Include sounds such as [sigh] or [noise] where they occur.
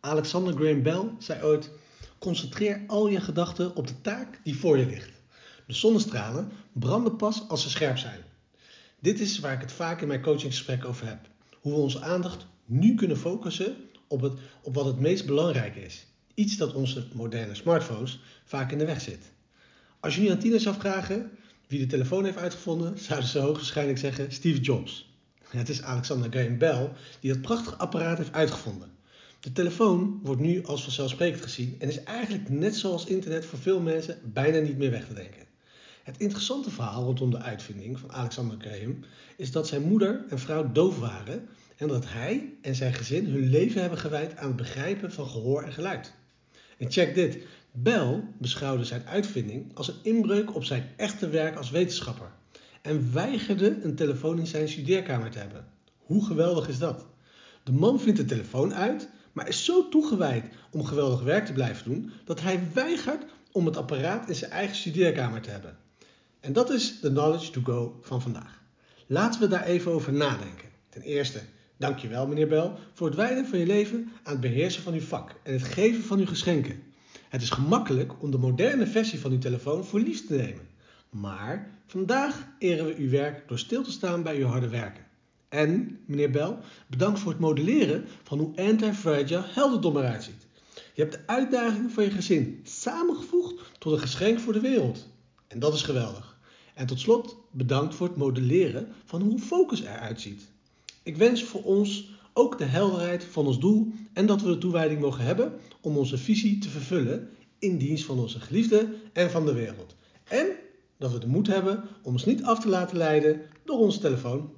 Alexander Graham Bell zei ooit: concentreer al je gedachten op de taak die voor je ligt. De zonnestralen branden pas als ze scherp zijn. Dit is waar ik het vaak in mijn coachingsgesprek over heb. Hoe we onze aandacht nu kunnen focussen op, het, op wat het meest belangrijk is. Iets dat onze moderne smartphones vaak in de weg zit. Als je aan tieners zou vragen wie de telefoon heeft uitgevonden, [laughs] zouden ze hoogstwaarschijnlijk zeggen Steve Jobs. Het is Alexander Graham Bell die dat prachtige apparaat heeft uitgevonden. De telefoon wordt nu als vanzelfsprekend gezien en is eigenlijk net zoals internet voor veel mensen bijna niet meer weg te denken. Het interessante verhaal rondom de uitvinding van Alexander Graham is dat zijn moeder en vrouw doof waren en dat hij en zijn gezin hun leven hebben gewijd aan het begrijpen van gehoor en geluid. En check dit, Bell beschouwde zijn uitvinding als een inbreuk op zijn echte werk als wetenschapper en weigerde een telefoon in zijn studeerkamer te hebben. Hoe geweldig is dat? De man vindt de telefoon uit, maar is zo toegewijd om geweldig werk te blijven doen dat hij weigert om het apparaat in zijn eigen studeerkamer te hebben. En dat is de knowledge to go van vandaag. Laten we daar even over nadenken. Ten eerste, dankjewel meneer Bel voor het wijden van je leven aan het beheersen van uw vak en het geven van uw geschenken. Het is gemakkelijk om de moderne versie van uw telefoon voor lief te nemen. Maar vandaag eren we uw werk door stil te staan bij uw harde werken. En, meneer Bel, bedankt voor het modelleren van hoe anti-fragile helderdom eruit ziet. Je hebt de uitdagingen van je gezin samengevoegd tot een geschenk voor de wereld. En dat is geweldig. En tot slot, bedankt voor het modelleren van hoe focus eruit ziet. Ik wens voor ons ook de helderheid van ons doel en dat we de toewijding mogen hebben om onze visie te vervullen in dienst van onze geliefde en van de wereld. En dat we de moed hebben om ons niet af te laten leiden door onze telefoon.